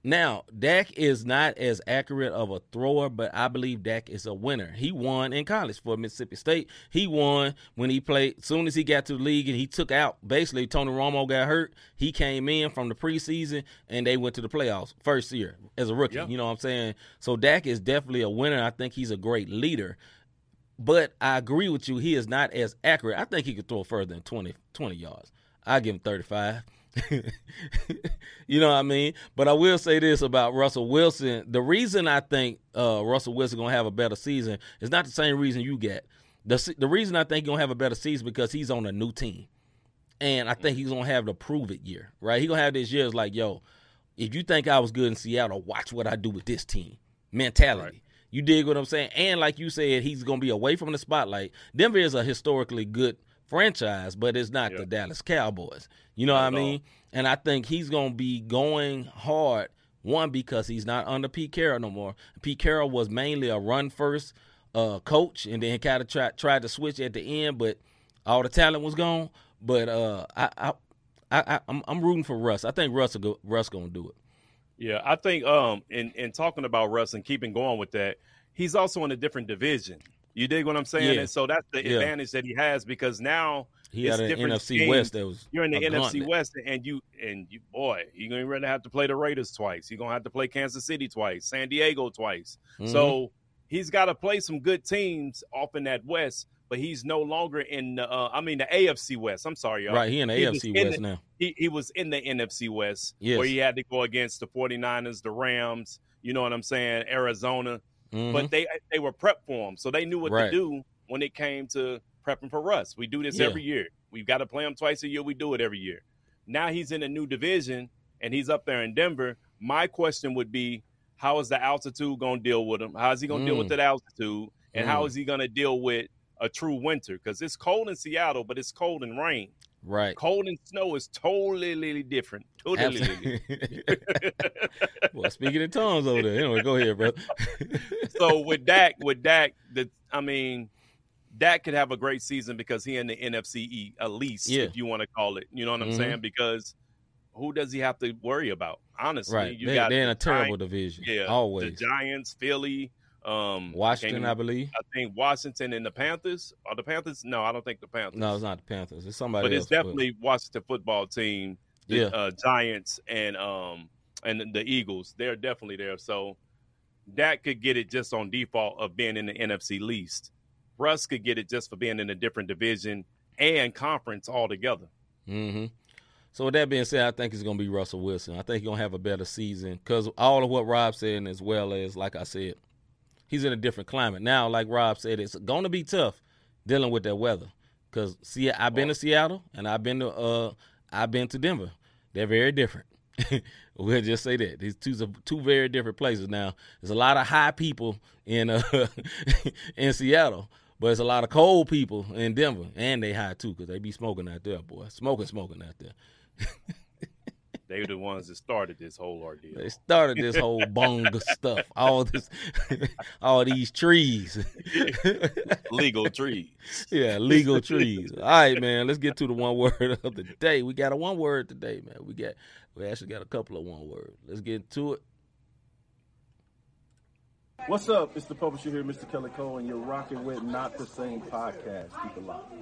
Now, Dak is not as accurate of a thrower, but I believe Dak is a winner. He won in college for Mississippi State. He won when he played. As soon as he got to the league and he took out, basically, Tony Romo got hurt. He came in from the preseason and they went to the playoffs first year as a rookie. Yeah. You know what I'm saying? So Dak is definitely a winner. I think he's a great leader. But I agree with you. He is not as accurate. I think he could throw further than 20, 20 yards. I give him 35. you know what I mean? But I will say this about Russell Wilson. The reason I think uh, Russell Wilson going to have a better season is not the same reason you get. The, the reason I think he's going to have a better season because he's on a new team. And I think he's going to have the prove it year, right? He's going to have this year. It's like, yo, if you think I was good in Seattle, watch what I do with this team. Mentality. Right. You dig what I'm saying? And like you said, he's going to be away from the spotlight. Denver is a historically good franchise, but it's not Yeah. the Dallas Cowboys. You know Not what I at all. mean? And I think he's going to be going hard. One because he's not under Pete Carroll no more. Pete Carroll was mainly a run first uh, coach, and then kind of tried tried to switch at the end, but all the talent was gone. But uh, I, I, I, I I'm, I'm rooting for Russ. I think Russ will go, Russ gonna do it. Yeah, I think um in in talking about Russ and keeping going with that, he's also in a different division. You dig what I'm saying? Yeah. And so that's the Yeah. advantage that he has because now He It's had an NFC games. West that was you're in the NFC. West and you and you boy, you're gonna really have to play the Raiders twice. You're gonna have to play Kansas City twice, San Diego twice. Mhm. So he's got to play some good teams off in that West, but he's no longer in the uh, I mean the AFC West. I'm sorry, y'all. right, he in the he AFC West the- now. he, he was in the NFC West Yes. where he had to go against the 49ers, the Rams, you know what I'm saying, Arizona. Mhm. But they they were prepped for him. So they knew what Right. to do when it came to prepping for Russ. We do this Yeah. every year. We've got to play him twice a year. We do it every year. Now he's in a new division and he's up there in Denver. My question would be how is the altitude going to deal with him? How is he going to deal with Mm. that altitude? And how Mm. is he going to deal with a true winter? Because it's cold in Seattle, but it's cold in rain. right. Cold and snow is totally different. Totally. Well, speaking in tongues over there. Anyway, go ahead, brother. so with Dak, with Dak, the I mean, Dak could have a great season because he in the NFC E, at least, Yeah. if you want to call it. You know what I'm Mhm. saying? Because who does he have to worry about? Honestly, right. you They, got they're in a terrible Giants- division. yeah, Always. the Giants, Philly, um, Washington, I believe. I think Washington and the Panthers. Are the Panthers? No, I don't think the Panthers. No, it's not the Panthers. It's somebody but it's else. definitely Washington football team. The Yeah. uh, Giants and um and the Eagles. They're definitely there. So that could get it just on default of being in the NFC least. Russ could get it just for being in a different division and conference altogether. hmm So with that being said, I think it's going to be Russell Wilson. I think he's going to have a better season because all of what Rob said, as well as like I said, he's in a different climate now. Like Rob said, it's going to be tough dealing with that weather because see, I've been to Seattle and I've been to uh I've been to Denver. They're very different. we'll just say that these two two very different places. Now, there's a lot of high people in uh in Seattle. But it's a lot of cold people in Denver, and they high too, because they be smoking out there, boy. Smoking, smoking out there. They were the ones that started this whole ordeal. They started this whole bunga stuff, all this, all these trees. Legal trees. yeah, legal trees. All right, man. Let's get to the one word of the day. We got a one word today, man. We got, we actually got a couple of one words. Let's get to it. What's up? It's the publisher here, Mr. Kelly Cole, and you're rocking with Not the Same Podcast. Keep it locked.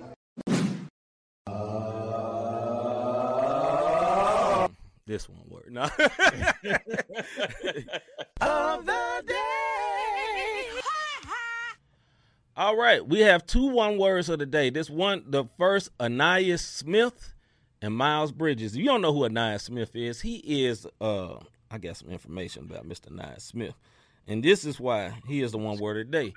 This one word. No. All right, we have two one words of the day. This one, the first, Ananias Smith and Miles Bridges. You don't know who Ananias Smith is. He is, uh, I got some information about Mr. Ananias Smith, and this is why he is the one word of the day.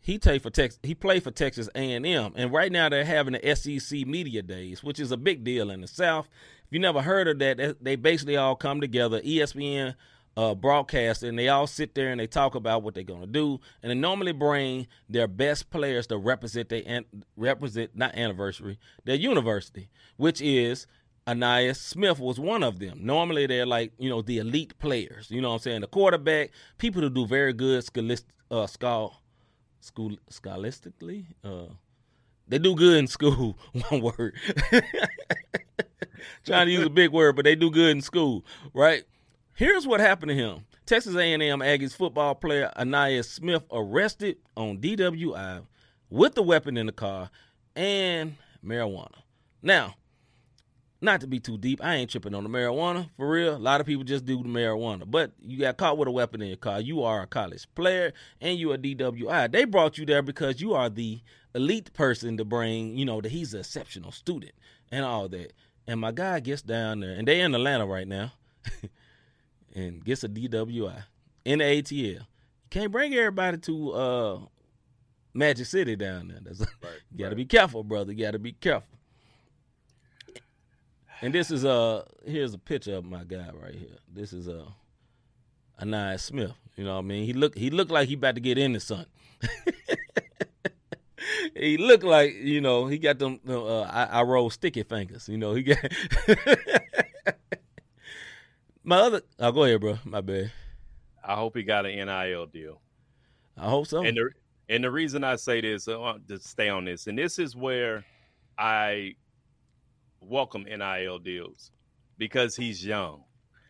He played for Texas. He played for Texas A and M, and right now they're having the SEC Media Days, which is a big deal in the South. You never heard of that, they- they basically all come together. ESPN uh, broadcast, and they all sit there and they talk about what they're going to do, and they normally bring their best players to represent their an- represent not anniversary, their university, which is Ananias Smith was one of them. Normally they're like you know the elite players. You know what I'm saying? The quarterback, people who do very good scholastic, uh, scholar school scholastically. Uh, they do good in school. One word. Trying to use a big word, but they do good in school, right? Here's what happened to him. Texas A&M Aggies football player Ainias Smith arrested on DWI with the weapon in the car and marijuana. Now, not to be too deep, I ain't tripping on the marijuana for real. A lot of people just do the marijuana, but you got caught with a weapon in your car. You are a college player and you are DWI. They brought you there because you are the elite person to bring, you know, that he's an exceptional student and all that. And my guy gets down there, and they in Atlanta right now, and gets a DWI in the ATL. You can't bring everybody to uh, Magic City down there. That's, Right, you got to right. be careful, brother. You got to be careful. And this is uh here's a picture of my guy right here. This is uh Anaya Smith. You know what I mean? He look he looked like he about to get in the sun. he looked like, you know, he got them uh I, I roll sticky fingers. You know, he got my other oh go ahead, bro. My bad. I hope he got an NIL deal. I hope so. And the and the reason I say this uh, to stay on this, and this is where I welcome NIL deals because he's young.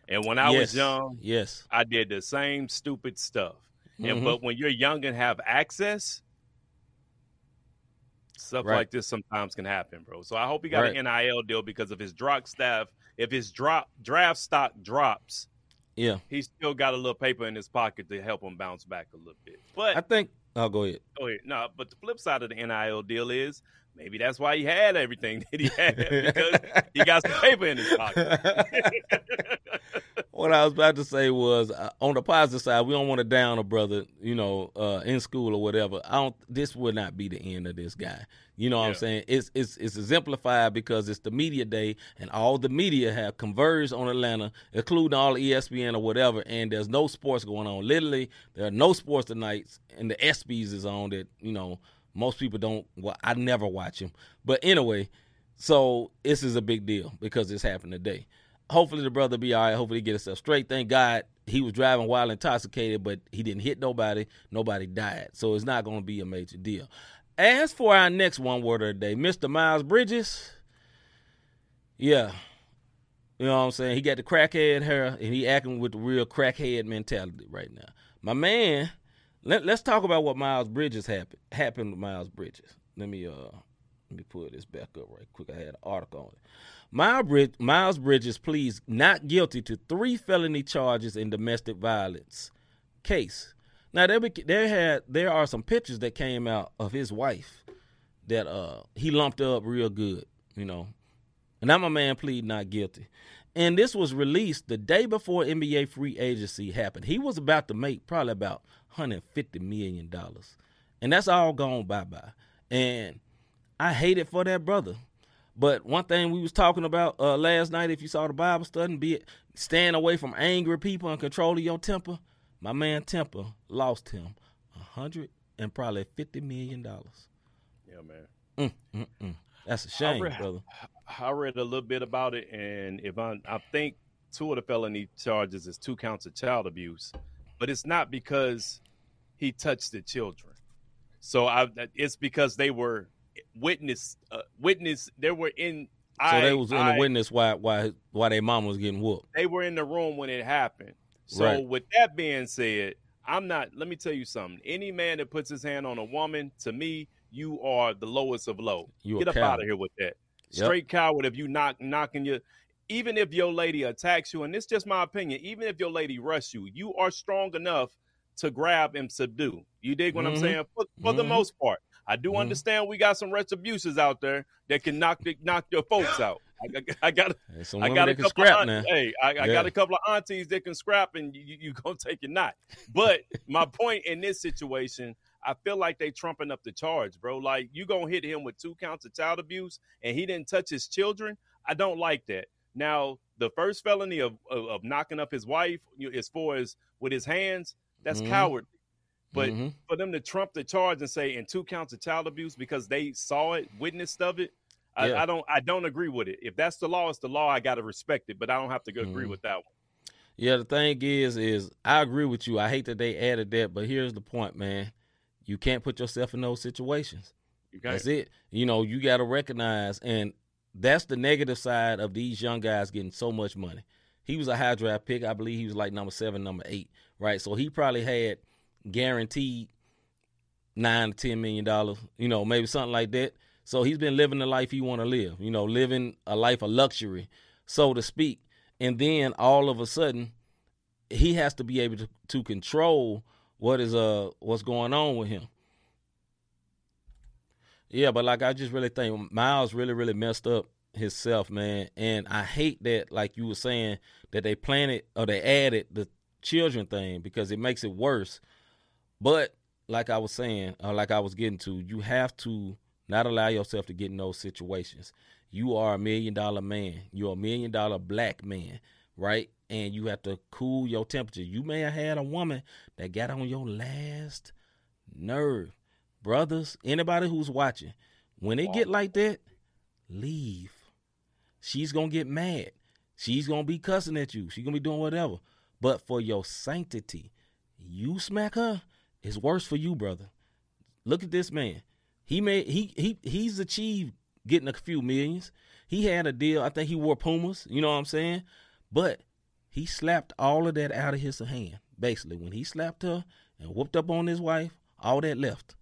And when I was young, yes. I did the same stupid stuff. And Mhm. but when you're young and have access, stuff Right. like this sometimes can happen, bro. So I hope he got Right. an NIL deal because if his draft staff, if his drop draft stock drops, Yeah. he's still got a little paper in his pocket to help him bounce back a little bit. But I think I'll go ahead. Oh, yeah, no, but the flip side of the NIL deal is maybe that's why he had everything that he had because he got some paper in his pocket. what I was about to say was uh, on the positive side, we don't want to down a brother, you know, uh, in school or whatever. I don't. This would not be the end of this guy. You know what I'm saying? It's it's it's exemplified because it's the media day, and all the media have converged on Atlanta, including all ESPN or whatever. And there's no sports going on. Literally, there are no sports tonight, and the ESPYS is on that. You know, most people don't. Well, I never watch them, but anyway. So this is a big deal because it's happened today hopefully the brother be all right. Hopefully he get himself straight. Thank God he was driving while intoxicated, but he didn't hit nobody. Nobody died. So it's not going to be a major deal. As for our next one word of the day, Mr. Miles Bridges. Yeah. You know what I'm saying? He got the crackhead hair and he acting with the real crackhead mentality right now. My man, let, let's talk about what Miles Bridges happened happened with Miles Bridges. Let me uh let me pull this back up right quick. I had an article on it. Miles, Bridges pleads not guilty to three felony charges in domestic violence case. Now there, there had there are some pictures that came out of his wife that uh he lumped up real good, you know. And I'm a man plead not guilty. And this was released the day before NBA free agency happened. He was about to make probably about 150 million dollars. And that's all gone bye-bye. And I hate it for that brother. But one thing we was talking about uh, last night, if you saw the Bible study, be it staying away from angry people and controlling your temper. My man Temper lost him a hundred and probably fifty million dollars. yeah, man. Mm, mm, mm. That's a shame, read- brother. I read a little bit about it, and if I, I think two of the felony charges is two counts of child abuse, but it's not because he touched the children. So I, it's because they were witness, uh, witness. They were in. So I, they was in I- the witness why why why their mom was getting whooped. they were in the room when it happened. So Right. with that being said, I'm not let me tell you something. Any man that puts his hand on a woman, to me, you are the lowest of low. You Get up coward. out of here with that. Yep. Straight coward if you knock knocking your even if your lady attacks you, and this is just my opinion, even if your lady rush you, you are strong enough to grab and subdue. You dig what I'm Mhm. saying? For, for the Mhm. most part. I do Mhm. understand we got some retributions out there that can knock the, knock your folks out. I, I, I got I got a couple of aunt- Hey, I, I got a couple of aunties that can scrap, and you, you, gonna take your knot. But my point in this situation, I feel like they trumping up the charge, bro. Like you gonna hit him with two counts of child abuse, and he didn't touch his children. I don't like that. Now, the first felony of of, of knocking up his wife, as far as with his hands, that's Mhm. cowardly. But Mhm. for them to trump the charge and say in two counts of child abuse because they saw it, witnessed of it, I, Yeah. I don't I don't agree with it. If that's the law, it's the law. I gotta respect it, but I don't have to agree Mhm. with that one. Yeah, the thing is, is I agree with you. I hate that they added that, but here's the point, man. you can't put yourself in those situations. You. That's it. You know, you got to recognize, and that's the negative side of these young guys getting so much money. He was a high draft pick. I believe he was like number seven, number eight, right? So he probably had guaranteed nine to ten million dollars, you know, maybe something like that. So he's been living the life he want to live, you know, living a life of luxury, so to speak. And then all of a sudden, he has to be able to, to control what is uh what's going on with him. Yeah, but like I just really think Miles really, really messed up himself, man. And I hate that, like you were saying, that they planted or they added the children thing because it makes it worse. But like I was saying, or like I was getting to, you have to not allow yourself to get in those situations. You are a million dollar man. You're a million dollar black man, right? And you have to cool your temperature. You may have had a woman that got on your last nerve. Brothers, anybody who's watching, when it get like that, leave. She's gonna get mad. She's gonna be cussing at you. She's gonna be doing whatever. But for your sanctity, you smack her, it's worse for you, brother. Look at this man. He made he he he's achieved getting a few millions. He had a deal. I think he wore Pumas. You know what I'm saying? But he slapped all of that out of his hand. Basically, when he slapped her and whooped up on his wife, all that left.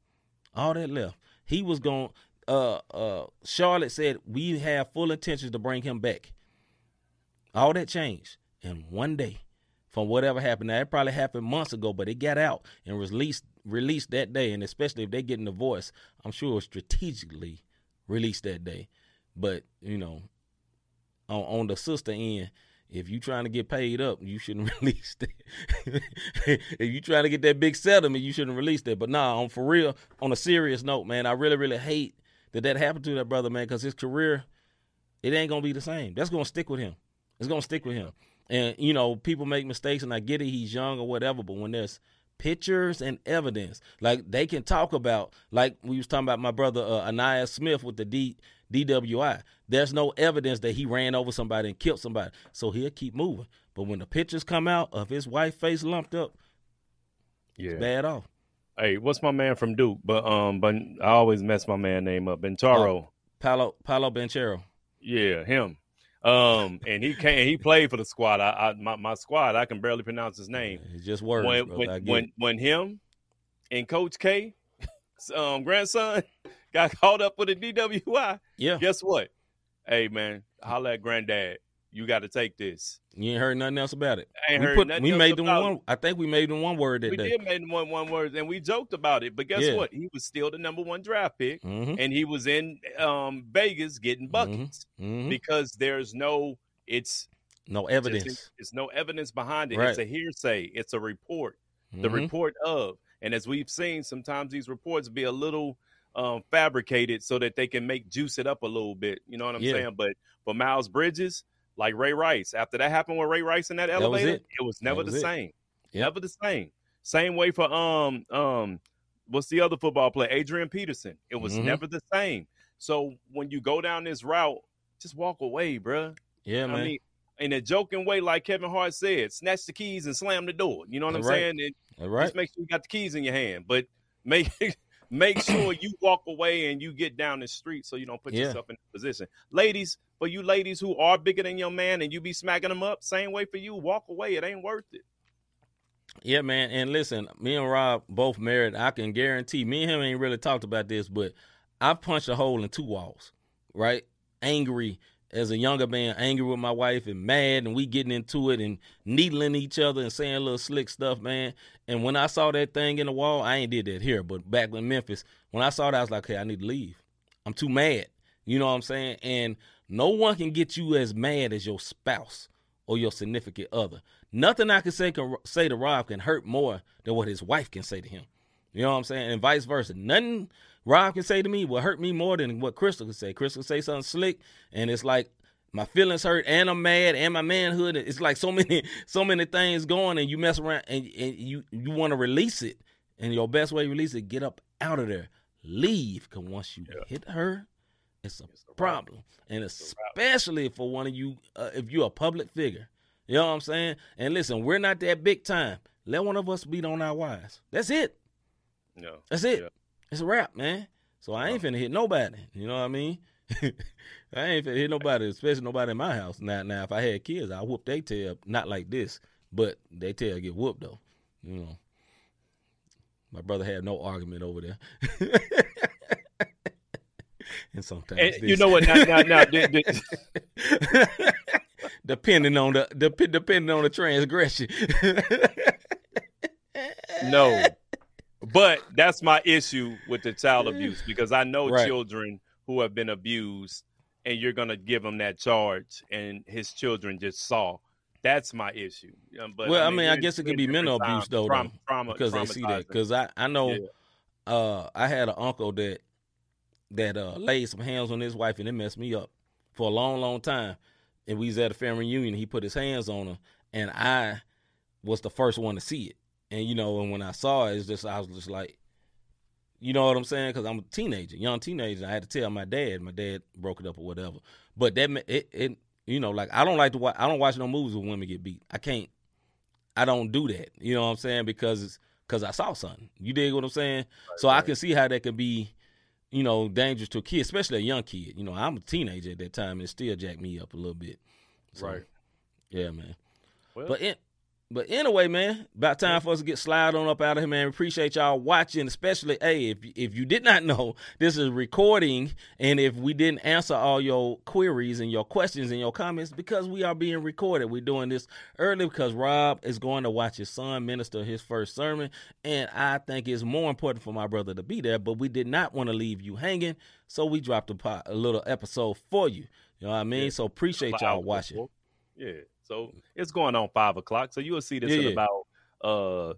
All that left. He was going. Uh, uh, Charlotte said we have full intentions to bring him back. All that changed in one day from whatever happened. Now it probably happened months ago, but it got out and released released that day. And especially if they get in the voice, I'm sure it was strategically released that day. But you know, on, on the sister end, if you trying to get paid up, you shouldn't release that. if you trying to get that big settlement, you shouldn't release that. But nah, on for real, on a serious note, man, I really, really hate that that happened to that brother, man, because his career, it ain't gonna be the same. That's gonna stick with him. It's gonna stick with him. And you know, people make mistakes, and I get it. He's young or whatever, but when there's pictures and evidence, like they can talk about, like we was talking about my brother uh, Anaya Smith with the D DWI. There's no evidence that he ran over somebody and killed somebody, so he'll keep moving. But when the pictures come out of his wife face lumped up, yeah. it's bad off. Hey, what's my man from Duke? But um, but I always mess my man name up. Bentaro. Paolo Paolo Banchero. Yeah, him. Um, and he came. He played for the squad. I, I my, my squad. I can barely pronounce his name. It's just words. when I when when, when him and Coach K, um, grandson, got caught up with a DWI. yeah, Guess what? Hey man, holla at granddad. You got to take this. you ain't heard nothing else about it. I ain't we heard put, nothing we else made them one. I think we made them one word that We day. did make one one word, and we joked about it. But guess Yeah. what? He was still the number one draft pick, Mm-hmm. and he was in um, Vegas getting buckets hmm because there's no. It's No just- evidence. It's no evidence behind it. Right. It's a hearsay. It's a report. The Mhm. report of, and as we've seen, sometimes these reports be a little um, fabricated so that they can make juice it up a little bit. You know what I'm Yeah. saying? But for Miles Bridges, like Ray Rice, after that happened with Ray Rice in that was elevator, it. it. was never was the it. same. Yep. Never the same. Same way for um um what's the other football player? Adrian Peterson. It was Mhm. never the same. So when you go down this route, just walk away, bruh. Yeah, man. I mean, in a joking way, like Kevin Hart said, snatch the keys and slam the door. You know what I'm Right. saying? And All right. just make sure you got the keys in your hand. But make make sure you walk away and you get down the street so you don't put Yeah. yourself in a position. Ladies, for you ladies who are bigger than your man and you be smacking them up, same way for you. Walk away. It ain't worth it. Yeah, man. And listen, me and Rob both married. I can guarantee me and him ain't really talked about this, but I punched a hole in two walls, right? Angry as a younger man, angry with my wife and mad, and we getting into it and needling each other and saying little slick stuff, man. And when I saw that thing in the wall, I ain't did that here, but back in Memphis, when I saw that, I was like, hey, I need to leave. I'm too mad. You know what I'm saying? And no one can get you as mad as your spouse or your significant other. Nothing I can say can say to Rob can hurt more than what his wife can say to him. You know what I'm saying? And vice versa. Nothing Rob can say to me will hurt me more than what Crystal can say. Crystal can say something slick, and it's like my feelings hurt, and I'm mad, and my manhood. It's like so many, so many things going, and you mess around, and, and you you want to release it, and your best way to release it, get up out of there, leave. Cause once you hit her, it's a problem, and especially for one of you, uh, if you're a public figure. You know what I'm saying? And listen, we're not that big time. Let one of us beat on our wives. That's it. Yeah. That's it. Yeah. It's a wrap, man. So I ain't finna hit nobody. You know what I mean? I ain't finna hit nobody, especially nobody in my house. Now, now, if I had kids, I whoop they tail. Not like this, but they tail get whooped though. You know. My brother had no argument over there. and sometimes And you know what? Now, now, now depending on the dep- depending on the transgression. no. But that's my issue with the child abuse because I know Right. children who have been abused, and you're gonna give them that charge, and his children just saw. That's my issue. But well, I mean, I we're- guess it could be mental abuse though, Trauma- though, trauma- because they see that. Because I I know Yeah. uh, I had an uncle that that uh, laid some hands on his wife and it messed me up for a long, long time. And we was at a family reunion. He put his hands on her, and I was the first one to see it. And you know, and when I saw it, it's just I was just like, you know what I'm saying? Because I'm a teenager, young teenager. I had to tell my dad. My dad broke it up or whatever. But that it, it you know, like I don't like to watch. I don't watch no movies where women get beat. I can't. I don't do that. You know what I'm saying? Because it's because I saw something. You dig what I'm saying? so I can see how that can be, you know, dangerous to a kid, especially a young kid. You know, I'm a teenager at that time, and it still jacked me up a little bit. So, Right. Yeah, man. Well, But in, but anyway, man, about time for us to get slide on up out of here, man. Appreciate y'all watching, especially hey, if if you did not know, this is recording, and if we didn't answer all your queries and your questions and your comments, because we are being recorded. We're doing this early because Rob is going to watch his son minister his first sermon, and I think it's more important for my brother to be there. But we did not want to leave you hanging, so we dropped a, pot, a little episode for you. You know what I mean? So appreciate y'all watching. Yeah. So it's going on five o'clock. So you'll see this Yeah, in yeah. about uh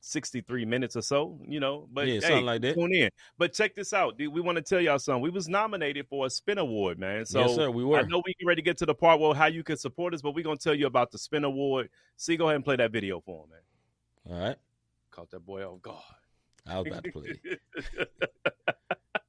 63 minutes or so, you know. But Yeah, hey, something like that. tune in. But check this out. dude. We want to tell y'all something. We was nominated for a spin award, man. So yes, sir. We were. I know we get ready to get to the part where how you can support us, but we're gonna tell you about the spin award. See, go ahead and play that video for him, man. All right. Caught that boy off guard. I was about to play.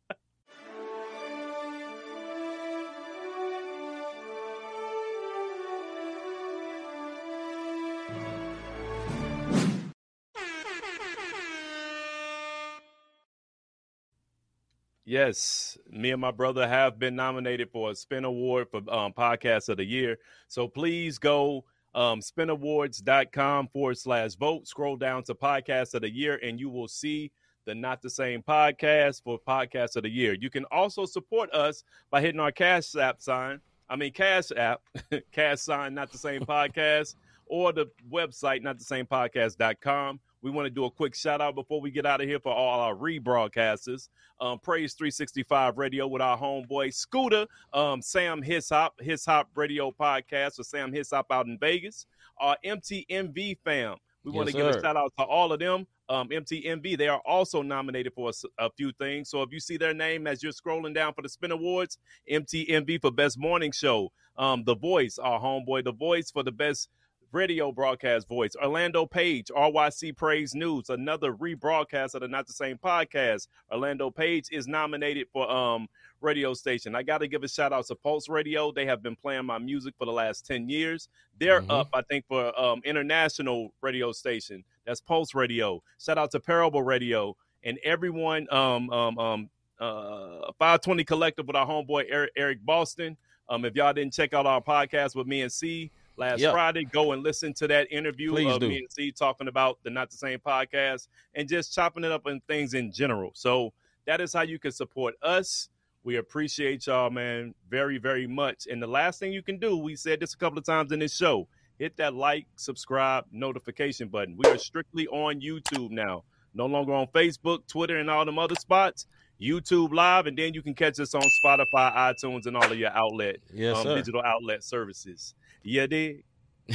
Yes, me and my brother have been nominated for a Spin Award for um, Podcast of the Year. So please go um, spinawards.com forward slash vote. Scroll down to Podcast of the Year, and you will see the Not the Same podcast for Podcast of the Year. You can also support us by hitting our Cash App sign. I mean, Cash App, Cash sign, Not the Same podcast, or the website, not the same podcast.com. We want to do a quick shout out before we get out of here for all our rebroadcasters. Um, Praise 365 Radio with our homeboy Scooter, um, Sam Hishop, Hishop Radio Podcast with Sam Hishop out in Vegas. Our MTMV fam. We want to give a shout out to all of them. Um, MTMV, they are also nominated for a few things. So if you see their name as you're scrolling down for the Spin Awards, MTMV for Best Morning Show, um, The Voice, our homeboy, The Voice for the Best radio broadcast voice. Orlando Page, RYC Praise News, another rebroadcast of the Not the Same podcast. Orlando Page is nominated for um radio station. I got to give a shout out to Pulse Radio. They have been playing my music for the last 10 years. They're Mhm. up, I think, for um international radio station. That's Pulse Radio. Shout out to Parable Radio and everyone um um um uh 520 Collective with our homeboy Eric, Eric Boston. Um, if y'all didn't check out our podcast with me and C last Yep. Friday, go and listen to that interview Please of do. me and C talking about the Not the Same podcast and just chopping it up and things in general. So that is how you can support us. We appreciate y'all, man, very, very much. And the last thing you can do, we said this a couple of times in this show, hit that like, subscribe, notification button. We are strictly on YouTube now, no longer on Facebook, Twitter, and all them other spots. YouTube Live, and then you can catch us on Spotify, iTunes, and all of your outlet Yes, um, digital outlet services. Yeah, dig?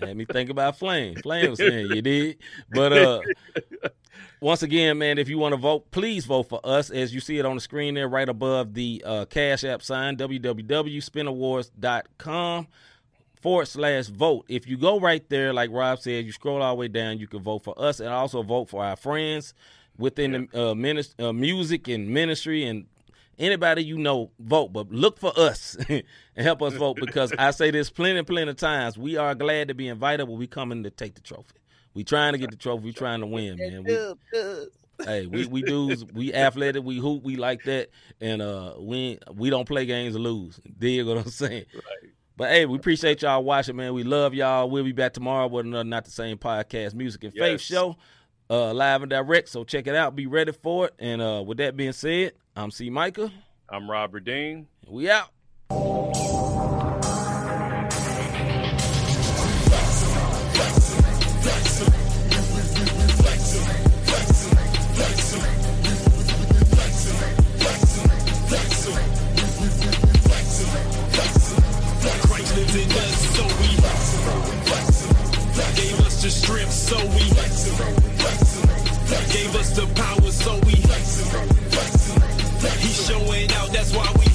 Had me think about Flame. Flame was saying you did. But uh once again, man, if you want to vote, please vote for us as you see it on the screen there right above the uh, Cash App sign, www.spinawards.com forward slash vote. If you go right there, like Rob said, you scroll all the way down, you can vote for us and also vote for our friends within the uh, minis- uh, music and ministry and anybody you know vote but look for us and help us vote because i say this plenty plenty of times we are glad to be invited but we coming to take the trophy We trying to get the trophy. We trying to win, man. We, hey, we we dudes, we athletic, we hoop, we like that, and uh, we we don't play games to lose. Dig what I'm saying? Right. But hey, we appreciate y'all watching, man. We love y'all. We'll be back tomorrow with another Not the Same podcast, music and faith show, uh, live and direct. So check it out. Be ready for it. And uh, with that being said, I'm C. Micah. I'm Robert Dean. We out. Christ lives in us, so we gave us the strength, so we gave us the power, so we he's showing out. That's why we